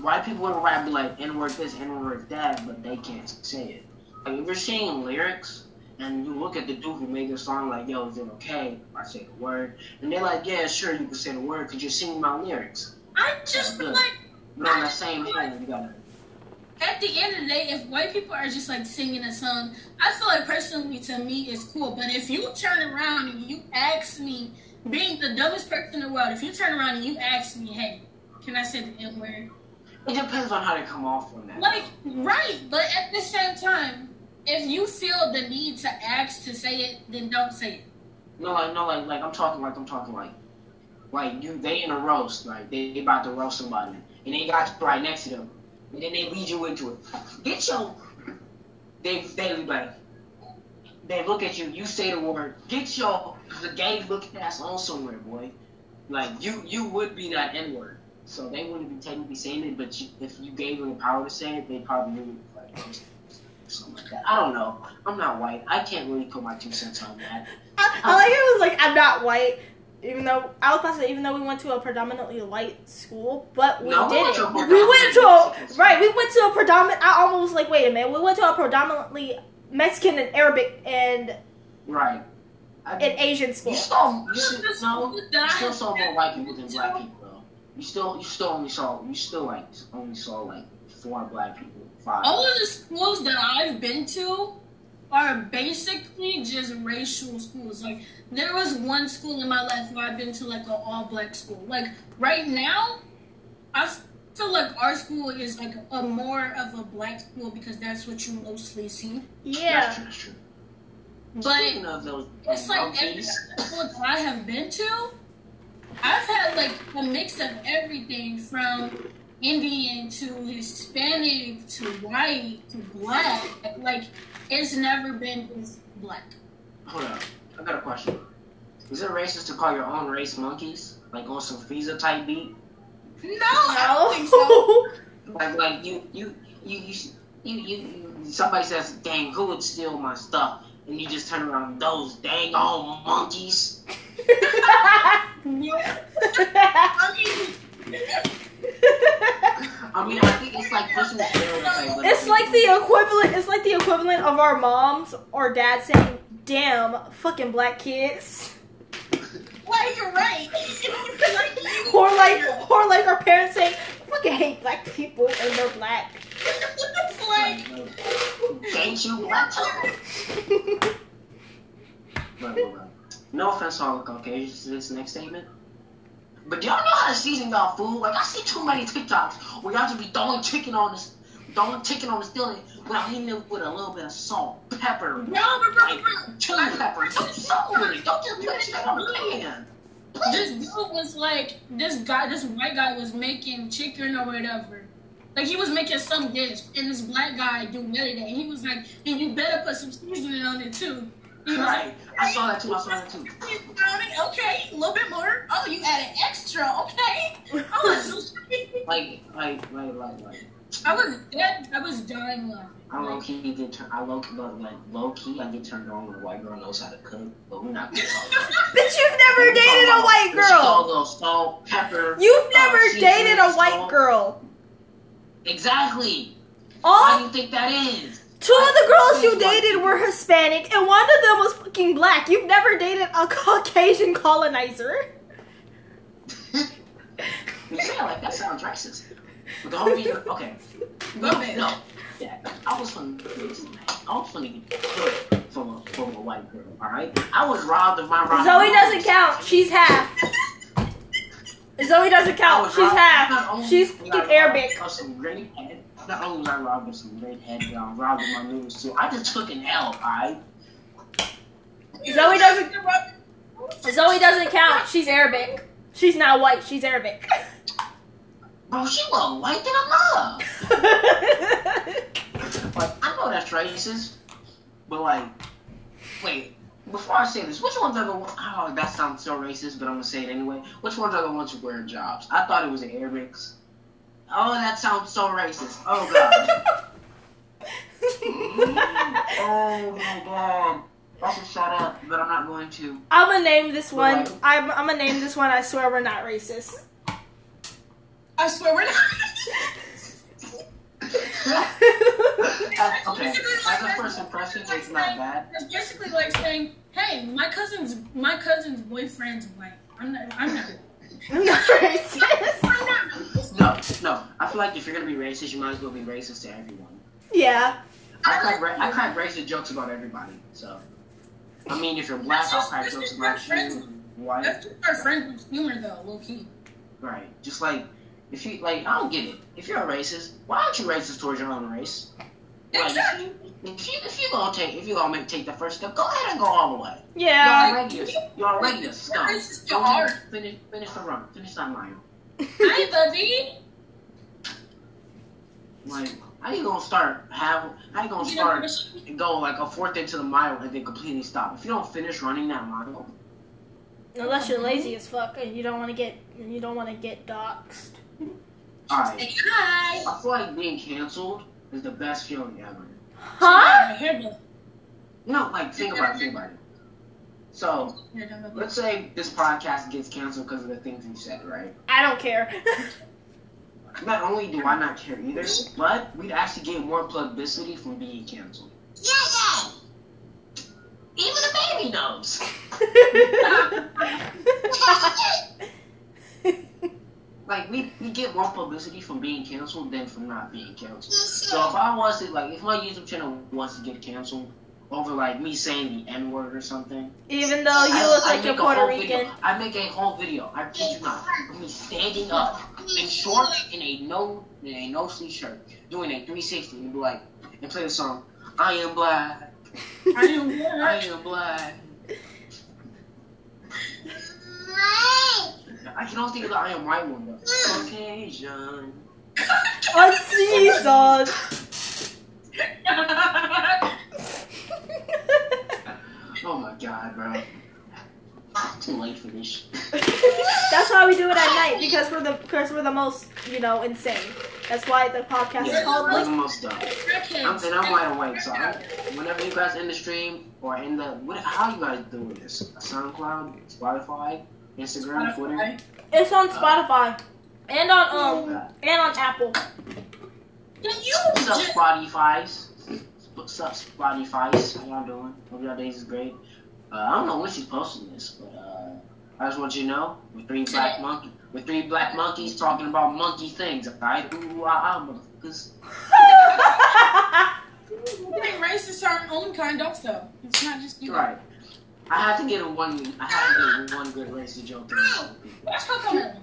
White people in rap be like N-word this, N-word that, but they can't say it. Like, if you're seeing lyrics, and you look at the dude who made the song, like, yo, is it okay if I say the word? And they're like, yeah, sure, you can say the word, because you're singing my lyrics. I just feel like But on that same hand, you gotta, at the end of the day, if white people are just like singing a song, I feel like personally to me it's cool. But if you turn around and you ask me, being the dumbest person in the world, if you turn around and you ask me, hey, can I say the N word? it depends on how they come off on that. Like, right, but at the same time, if you feel the need to ask to say it, then don't say it. No, like, no, like, like, I'm talking like, I'm talking like, like, you, they in a roast, like, they, they about to roast somebody, and they got you right next to them, and then they lead you into it. Get your, they, they like, they look at you, you say the word, get your, the gay looking ass on somewhere, boy. Like, you, you would be that N word, so they wouldn't be technically saying it, but you, if you gave them the power to say it, they probably would, like, something like that. I don't know. I'm not white. I can't really put my two cents on that. I, I like it was like I'm not white, even though I was about to say even though we went to a predominantly white school, but we No, didn't. to we went to a right. We went to a predominant. I almost like wait a minute. We went to a predominantly Mexican and Arabic and Right. I, an Asian school. You still, you still, no, you still saw more white people than black people, though. You still, you still only saw, you still like only saw like four black people, five. All of the schools that I've been to are basically just racial schools. Like there was one school in my life where I've been to like an all black school. Like right now, I feel like our school is like a more of a black school because that's what you mostly see. That's Yeah. true, that's true. But Speaking of it's like every school that I have been to, I've had like a mix of everything from Indian to Hispanic to white to black. Like it's never been just black. hold up, I got a question. Is it racist to call your own race monkeys? Like on some Frieza type beat? No, I don't think so. Like, like you, you, you, you, you, you, you somebody says, "Dang, who would steal my stuff?" And you just turn around, those dang old monkeys. Yeah. I mean, I think it's like pushing the stereotype. It's like the equivalent. It's like the equivalent of our moms or dads saying, "Damn, fucking black kids," well, you're right. or like, or like our parents saying, "I "Fucking hate black people and they're black." it's like Ain't you black. No offense to all the Caucasians to this next statement. But y'all know how to season y'all food? Like I see too many TikToks where y'all just be throwing chicken on this throwing chicken on the skillet without eating it with a little bit of salt, pepper, no, but bro. chili pepper. Do something with it. Don't just put it on the pan. This dude was like, this guy, this white guy was making chicken or whatever. Like he was making some dish, and this black guy do none of that. And he was like, and you better put some seasoning on it too. Right. I saw that too. I saw that too. okay, a little bit more. Oh, you added extra. Okay. I was, Like, like, like, like, like. I was dead. I was dying laughing. I low key get turned. I low key, like low key, I get turned on when a white girl knows how to cook. But we're not gonna talk about that. Bitch, you've never We're dated a white salt, girl. little salt, pepper. You've uh, never seasoning, dated a white salt. girl. Exactly. Why do you think that is? Two of the girls you dated were Hispanic, and one of them was fucking black. You've never dated a Caucasian colonizer. It like that sounds racist. But the whole reason, okay. Go ahead. No. Yeah, I was from, I was from from a, from a white girl, alright? I was robbed of my right. Zoe doesn't count. She's half. Zoe doesn't count. She's half. She's was I fucking robbed Arabic. Of some great head. Not only was I robbed of some great head, but I was robbed of my moves too. I just took an L, alright? Zoe doesn't- Zoe doesn't count. She's Arabic. She's not white. She's Arabic. Bro, she look white than a mug. Like, I know that's racist, but like, wait, before I say this, which ones are the ones? Oh, that sounds so racist, but I'm gonna say it anyway. Which ones are the ones who wear jobs? I thought it was the air mix. Oh, that sounds so racist. Oh god. oh my god. I should shut up, but I'm not going to. I'm gonna name this one. Right. I'm, I'm gonna name this one. I swear we're not racist. I swear we're not. As- okay, as a first impression, it's not saying- bad. It's basically like saying, "Hey, my cousin's my cousin's boyfriend's white. I'm not. I'm not. I'm not racist. No, no. I feel like if you're gonna be racist, you might as well be racist to everyone. Yeah. I crack, ra- I crack racist jokes about everybody. So, I mean, if you're black, I'll crack jokes about you. White, That's just our friend with humor, though, low key. right? Just like if you like, I don't get it. If you're a racist, why aren't you racist towards your own race? Like, Exactly. If you if you gonna take if you gonna make take the first step, go ahead and go all the way. Yeah. You're already a, you're already a scum. Racist to Go art. ahead, finish finish the run. Finish that line. Hi, Bubby. Like, how you gonna start have? How you gonna You know, start and go like a fourth into the mile and then completely stop? If you don't finish running that mile, Unless you're lazy as fuck and you don't want to get you don't want to get doxxed. alright. Say hi. I feel like being canceled is the best feeling ever. Huh? Here, Bubby. No, like think about it, think about it. So let's say this podcast gets canceled because of the things you said, right? I don't care. Not only do I not care either, but we'd actually get more publicity from being canceled. Yeah, yeah. Even the baby knows. Like we, we get more publicity from being canceled than from not being canceled. So if I was to like if my YouTube channel wants to get canceled over like me saying the N word or something, Even though you I- look I like you're a Puerto Rican. Video. I make a whole video. I kid you not. Me standing up in shorts in a no in a no sleeve shirt, doing a 360 and be like and play the song. I am black. I am I black. am black. I can only think of the I am white one though. Caucasian. Oh, Unseasoned. Oh my god, bro. Too late for this. That's why we do it at night because we're the because we're the most you know insane. That's why the podcast is called we're like. the most dumb. I'm, Crackheads. and I'm wide awake, so I'm, whenever you guys end the stream or in the what, how you guys doing this? SoundCloud, Spotify, Instagram, Twitter. It's on Spotify and on um Uh, and on Apple. Can you What's up, just Spotify's? What's up, Spotify's? How y'all doing? Hope y'all days is great. Uh, I don't know when she's posting this, but uh, I just want you to know, with three black monkey, with three black monkeys talking about monkey things, alright? Ooh, ah, ah, motherfuckers. getting racist to our own kind also? It's not just you. Right. I had to get a one. I had to get one good racist joke. in there. That's how come it.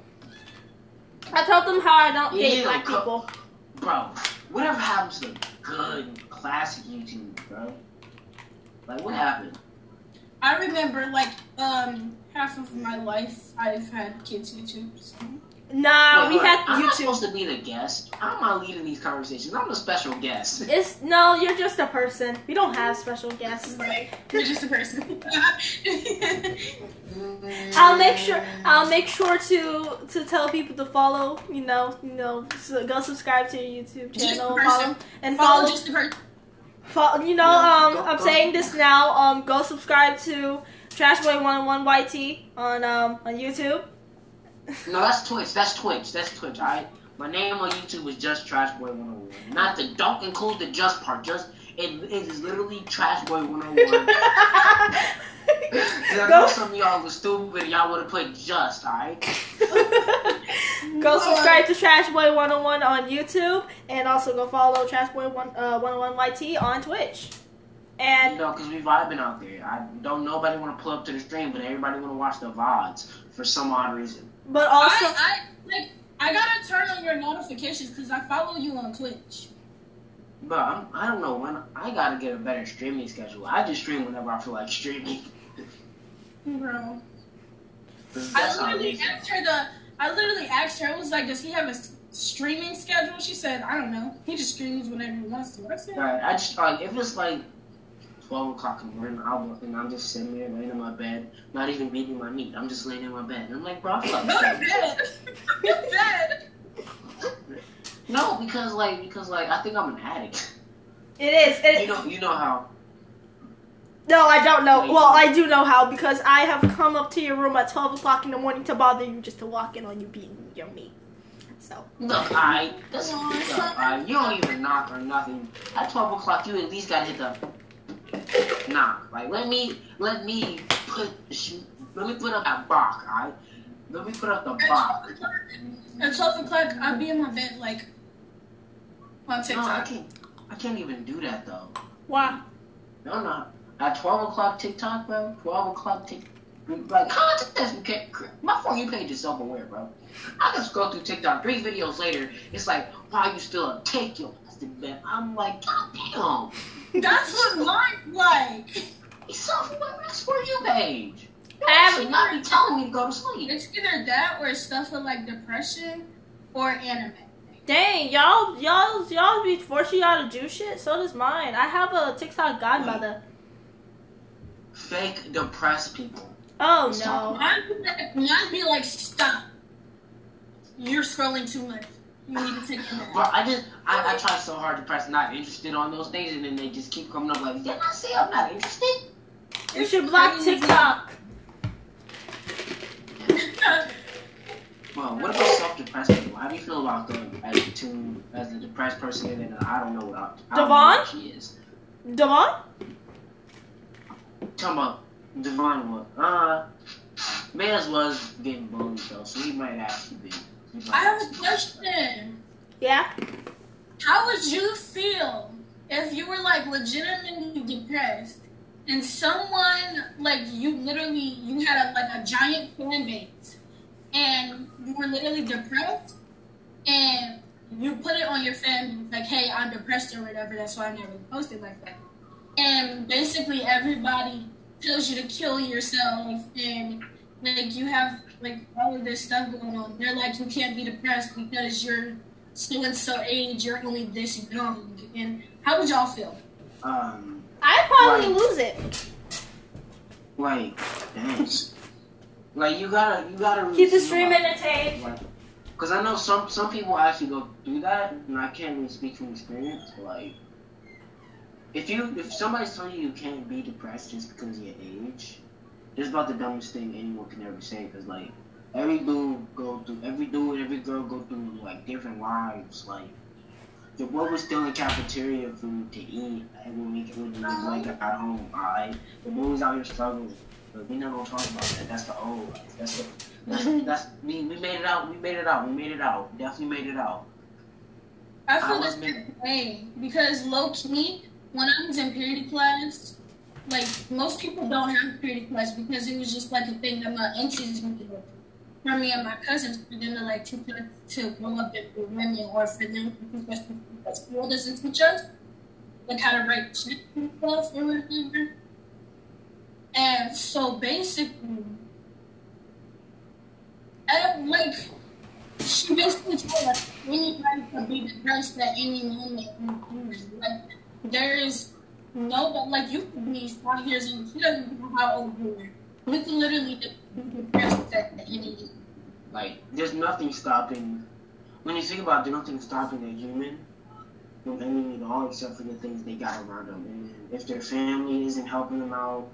I told them how I don't date Yeah, black co- people. Bro, whatever happened to the good classic YouTube, bro? Like, what happened? I remember like um half of my life I've had kids YouTube. So. Nah, Wait, we hold had on. I'm not supposed to be the guest. How am I leading these conversations? I'm a special guest. It's no, you're just a person. We don't have special guests. Right. You're just a person. I'll make sure. I'll make sure to to tell people to follow. You know, you know, so go subscribe to your YouTube Just channel a and follow, and Follow follow. just a person. follow you know, Yeah, um, go- I'm go- saying this now. Um, go subscribe to Trashboy One One YT on um on YouTube. No, that's Twitch. That's Twitch. That's Twitch. Alright. My name on YouTube is just Trash Boy 101. Not the. Don't include the just part. Just it, it is literally Trash Boy 101. 'Cause I know go some of y'all was stupid and y'all would have put just. Alright. go subscribe to One Hundred One on YouTube, and also go follow Trashboy One uh, One Hundred One YT on Twitch. You And know, because we vibing out there. I don't nobody want to pull up to the stream, but everybody want to watch the VODs for some odd reason. But also. I, I like I gotta turn on your notifications because I follow you on Twitch. But I'm, I don't know when I gotta get a better streaming schedule. I just stream whenever I feel like streaming. Bro, I that's how it literally asked her the I literally asked her, I was like, does he have a streaming schedule? She said, I don't know. He just streams whenever he wants to. I said, Right, I just like if it's like 12 o'clock in the morning, I'll, and I'm just sitting there laying in my bed, not even beating my meat. I'm just laying in my bed. And I'm like, bro, I feel like You're dead. You're dead. No, because like, because like, I think I'm an addict. It is. It, You know, you know how. no, I don't know. Well, I do know how because I have come up to your room at 12 o'clock in the morning to bother you just to walk in on you beating your meat. So, Look, I. That's, look, I, you don't even knock or nothing. At 12 o'clock, you at least gotta hit the knock. Like, let me, let me put, let me put up that box, alright? Let me put up the box. block. 12 o'clock, at 12 o'clock, I'll be in my bed, like, on TikTok. No, I can't. I can't even do that though. Why? No, no. At 12 o'clock TikTok, bro. 12 o'clock TikTok. Like, content my For You page is self aware, bro. I can scroll through TikTok three videos later. It's like, why you still a take your bastard, man? I'm like, god damn. That's what mine's like. It's self aware. That's For You page. You I have- should not be telling me to go to sleep. It's either that or it's stuff with, like, depression or anime. Dang, y'all, y'all, y'all be forcing y'all to do shit. So does mine. I have a TikTok godmother. Fake depressed people. Oh Stop. no. Mine be like, mine be like, stop. You're scrolling too much. You need to take a Bro, nap. I just, I, I try so hard to press not interested on those things, and then they just keep coming up like, didn't I say I'm not interested? You should block TikTok. Well, what about self-depressed people? How do you feel about them as a two, as a depressed person, and then I don't know what I, I don't know Devon? she is. Devon? Talking about Devon, what? Uh, Mans was getting bullied though, so he might actually be. I have a question. Yeah. How would you feel if you were like legitimately depressed and someone like you literally you had a, like a giant fan base and you were literally depressed and you put it on your fan like hey I'm depressed or whatever that's why I never posted like that and basically everybody tells you to kill yourself and like you have like all of this stuff going on they're like you can't be depressed because you're so and so age, you're only this young. And how would y'all feel? Um, I'd probably Right. lose it. like, dang, like you gotta, you gotta Keep the think stream about- entertained. Like, Cause I know some some people actually go through that, and I can't really speak from experience. Like, if you if somebody's telling you you can't be depressed just because of your age, it's about the dumbest thing anyone can ever say. Cause like every dude go through, every dude, every girl go through like different lives. Like, the boy was stealing cafeteria food to eat every week when he was like at home. Alright, the boy was out here struggling. But we not gonna talk about that. That's the old life. That's the that's, that's we, we made it out. We made it out. We made it out. Definitely made it out. I I the same way because low key, when I was in purity class, like most people don't have purity class because it was just like a thing that my aunties would do for me and my cousins for them to like teach us to grow up and be women or for them to teach us because school doesn't teach us like how to write checks and stuff or whatever. And so basically, and like she basically told us anybody could be the depressed at any moment. in time. Like there is no, but like you could be five years old. She doesn't know how old you are. You could literally be depressed at any. Like there's nothing stopping. When you think about it, there's nothing stopping a human from anything at all except for the things they got around them. And if their family isn't helping them out,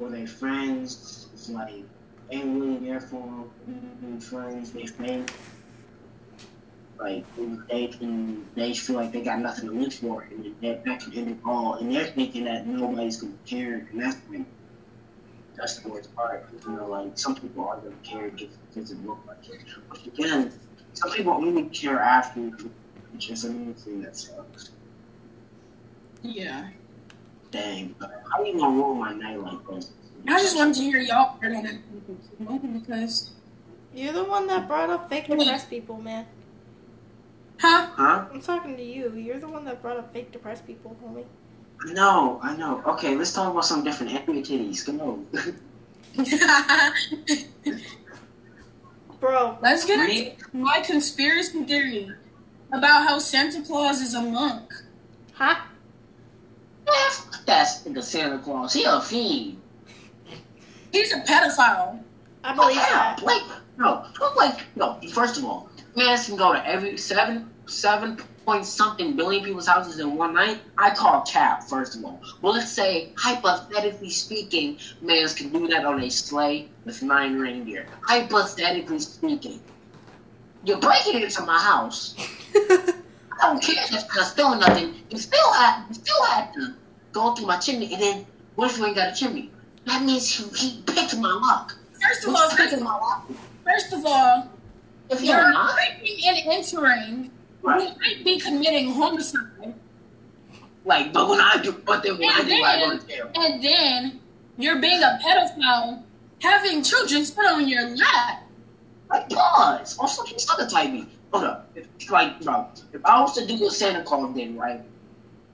or their friends, it's like ain't really there for them. Friends, their family. Like they can, they feel like they got nothing to live for, and that, that can end it all. And they're thinking that nobody's gonna care, and that's when that's the worst part. You know, like some people are gonna care just because it look like it. But again, some people only care after, which is another thing that sucks. Yeah. Dang, but how you gonna ruin my night like this? I just wanted to hear y'all part on that because. You're the one that brought up fake depressed people, man. Huh? Huh? I'm talking to you. You're the one that brought up fake depressed people, homie. I know, I know. Okay, let's talk about something different. Anime titties, come on. Bro, Let's get into my conspiracy theory about how Santa Claus is a monk. huh? Fuck that's the Santa Claus. He a fiend. He's a pedophile. I believe oh, yeah, that. like no, like no. First of all, man can go to every seven seven point something billion people's houses in one night. I call cap. First of all, well, let's say hypothetically speaking, mans can do that on a sleigh with nine reindeer. Hypothetically speaking, you're breaking into my house. I don't care if I stole nothing. You still had you still had to go through my chimney, and then what if you ain't got a chimney? That means he, he picked my lock. First of all, He's first, picking my lock. first of all, If you're not, breaking and entering. right? You might be committing homicide, Like, but when I do, but then when I and do, I go to jail. and then you're being a pedophile, having children sit on your lap. Like, pause. Also, he's not the type me. Hold up. If, like, bro, if I was to do a Santa Claus thing, right?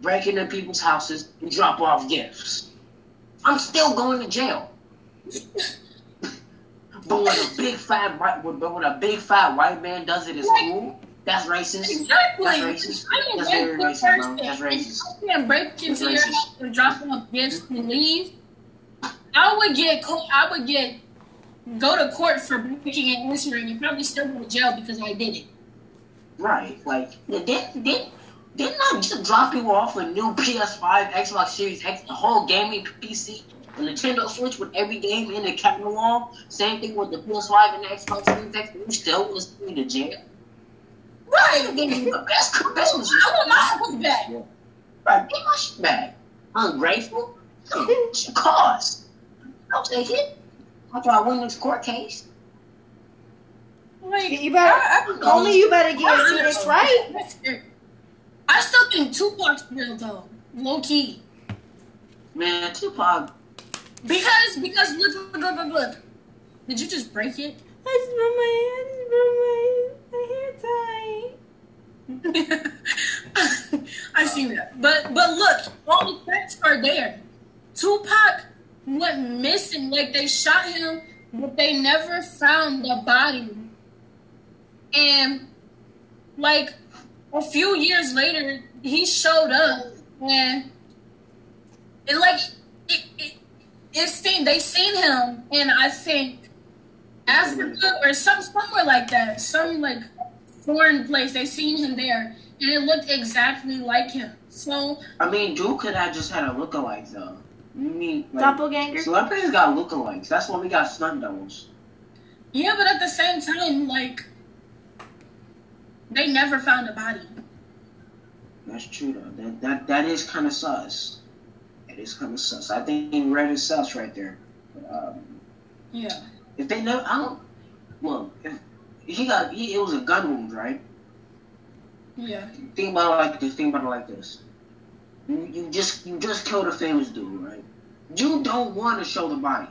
Break into people's houses and drop off gifts. I'm still going to jail. but when a big fat white, but when a big fat white man does it, it's cool. That's racist. Exactly. That's racist. I'm That's very racist, bro. person. That's racist. If I can't break into your house and drop off gifts and leave. I would get co- I would get go to court for breaking and entering and probably still go to jail because I did it. Right. Like, didn't did didn't I just drop you off a new PS5, Xbox Series X, the whole gaming PC, the Nintendo Switch with every game in the catalog? Same thing with the PS5 and the Xbox Series X. You still was going to jail. Right. I'm you the best Christmas. I want my stuff back. Right. Get my shit back. Ungrateful. It's your cause. I'll take it. After I win this court case. Like, You better, I, I, only you better get Phoenix Wright. I still think Tupac's real though, low key. Man, Tupac. Because because look look look look look. Did you just break it? I just broke my, hand, I just broke my, my hair tie. I seen that. But but look, all the facts are there. Tupac went missing. Like they shot him, but they never found the body. And like a few years later, he showed up, and it like it seemed they seen him, and I think Africa or some somewhere like that, some like foreign place. They seen him there, and it looked exactly like him. So I mean, Duke could have just had a lookalike though. You mean like, Doppelganger? celebrities got lookalikes? That's why we got stunt doubles. yeah, but at the same time, like they never found a body. That's true though. That that that is kind of sus. It is kind of sus. I think red is sus right there. Um, Yeah. if they know, I don't. Look, if he got, he, it was a gun wound, right? Yeah. Think about it like this. Think about it like this. You, you just you just killed a famous dude, right? You don't want to show the body,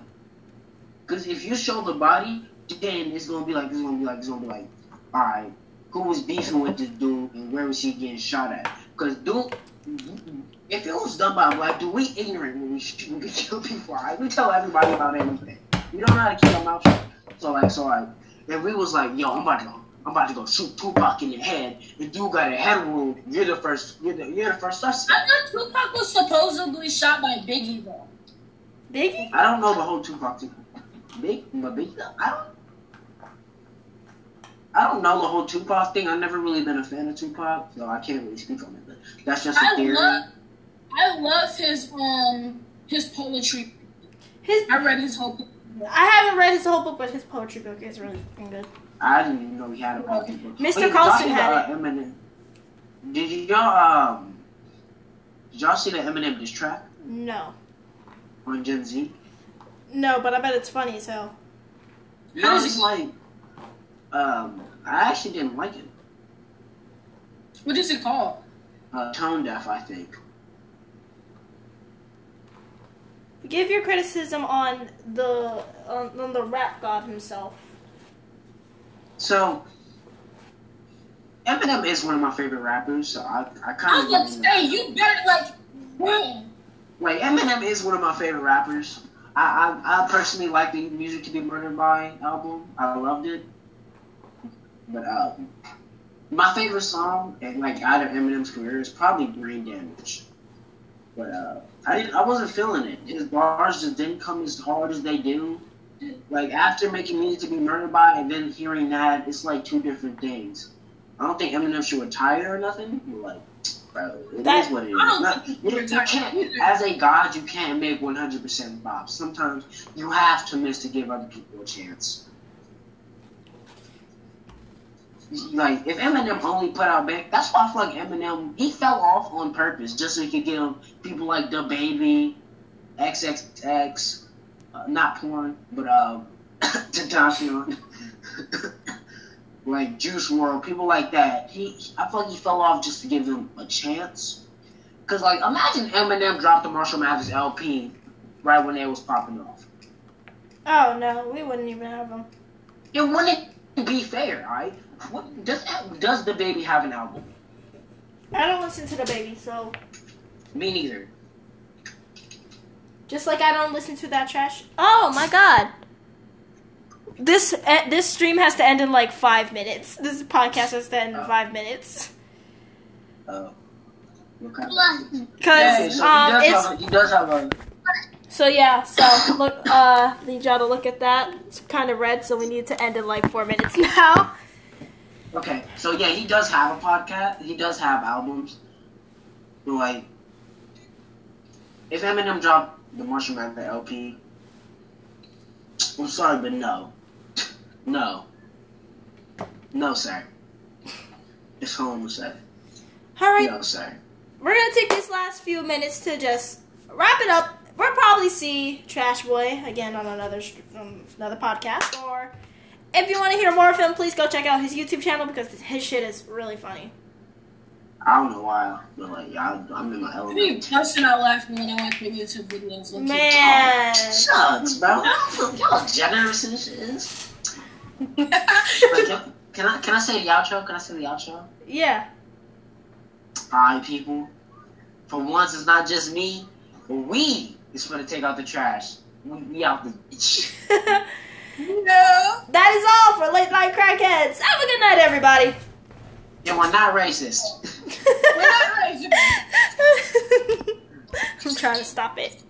because if you show the body, then it's gonna be like it's gonna be like it's gonna be like, all right, who was beefing with this dude and where was he getting shot at? Because dude, if it was done by a black dude, we ignorant when we shoot, when we kill people. Right? We tell everybody about everything. We don't know how to keep our mouth shut. So like, so like, if we was like, yo, I'm about to go. I'm about to go shoot Tupac in the head. The dude got a head wound. You're the first. You're the, you're the first suspect. I thought Tupac was supposedly shot by Biggie though. Biggie? I don't know the whole Tupac thing. Big, but big. I don't. I don't know the whole Tupac thing. I've never really been a fan of Tupac, so I can't really speak on it. But that's just a I theory. love I love his um his poetry. His I read his whole book. I haven't read his whole book, but his poetry book is really good. I didn't even know he had a poetry book. Mr. Yeah, Carlson y'all see had the, uh, Eminem. Did y'all um? Did y'all see the Eminem diss track No. on Gen Z? No, but I bet it's funny as hell. How No, it's like, um, I actually didn't like it. what is it called? Uh, tone deaf, I think. Give your criticism on the on, on the rap god himself. So, Eminem is one of my favorite rappers. So I, I I kind was of gonna say you better like bro. like Eminem is one of my favorite rappers. I, I, I personally like the music to be murdered by album. I loved it. But um, my favorite song, and like out of Eminem's career, is probably Brain Damage. But uh, I didn't, I wasn't feeling it. His bars just didn't come as hard as they do. Like after making "Needed to Be Murdered By" and then hearing that, it's like two different things. I don't think Eminem should retire or nothing. Like, bro, it is That- what it is. Don't you, you can't, as a god, you can't make 100% bops. Sometimes you have to miss to give other people a chance. Like if Eminem only put out back, that's why I feel like Eminem he fell off on purpose just so he could get him people like DaBaby, XXX, uh, not porn, but uh, Tentacion, like Juice WRLD, people like that. He I feel like he fell off just to give them a chance. Cause like imagine Eminem dropped the Marshall Mathers LP right when it was popping off. Oh no, we wouldn't even have them. It wouldn't be fair, right? What, does does DaBaby have an album? I don't listen to DaBaby, so Me neither. just like I don't listen to that trash. Oh my god. This eh, this stream has to end in like five minutes. This podcast has to end in Oh. five minutes. Uh, what kind Yeah, Cause so um he, it's does have a, he does have a. so yeah so look uh need y'all to look at that. It's kind of red, so we need to end in like four minutes now. Okay, so yeah, he does have a podcast. He does have albums. Like, if Eminem dropped the Marshall Mathers LP, I'm sorry, but no, no, no, sir. It's home, sir. All right, No, sir. we're gonna take these last few minutes to just wrap it up. We'll probably see Trash Boy again on another um, another podcast, or if you want to hear more of him, please go check out his YouTube channel because his shit is really funny. I don't know why, but like, yeah, I, I'm in my I element. be busting out laughing when I watch your YouTube videos. low-key. Man, Shucks, bro. Y'all generous and shit. Like, can, can I can I say the outro? Can I say the outro? yeah. Alright, people. For once, it's not just me, but we is gonna take out the trash. We, we out the bitch. No. That is all for late night crackheads. Have a good night, everybody. Yo, we're not racist. We're not racist. I'm trying to stop it.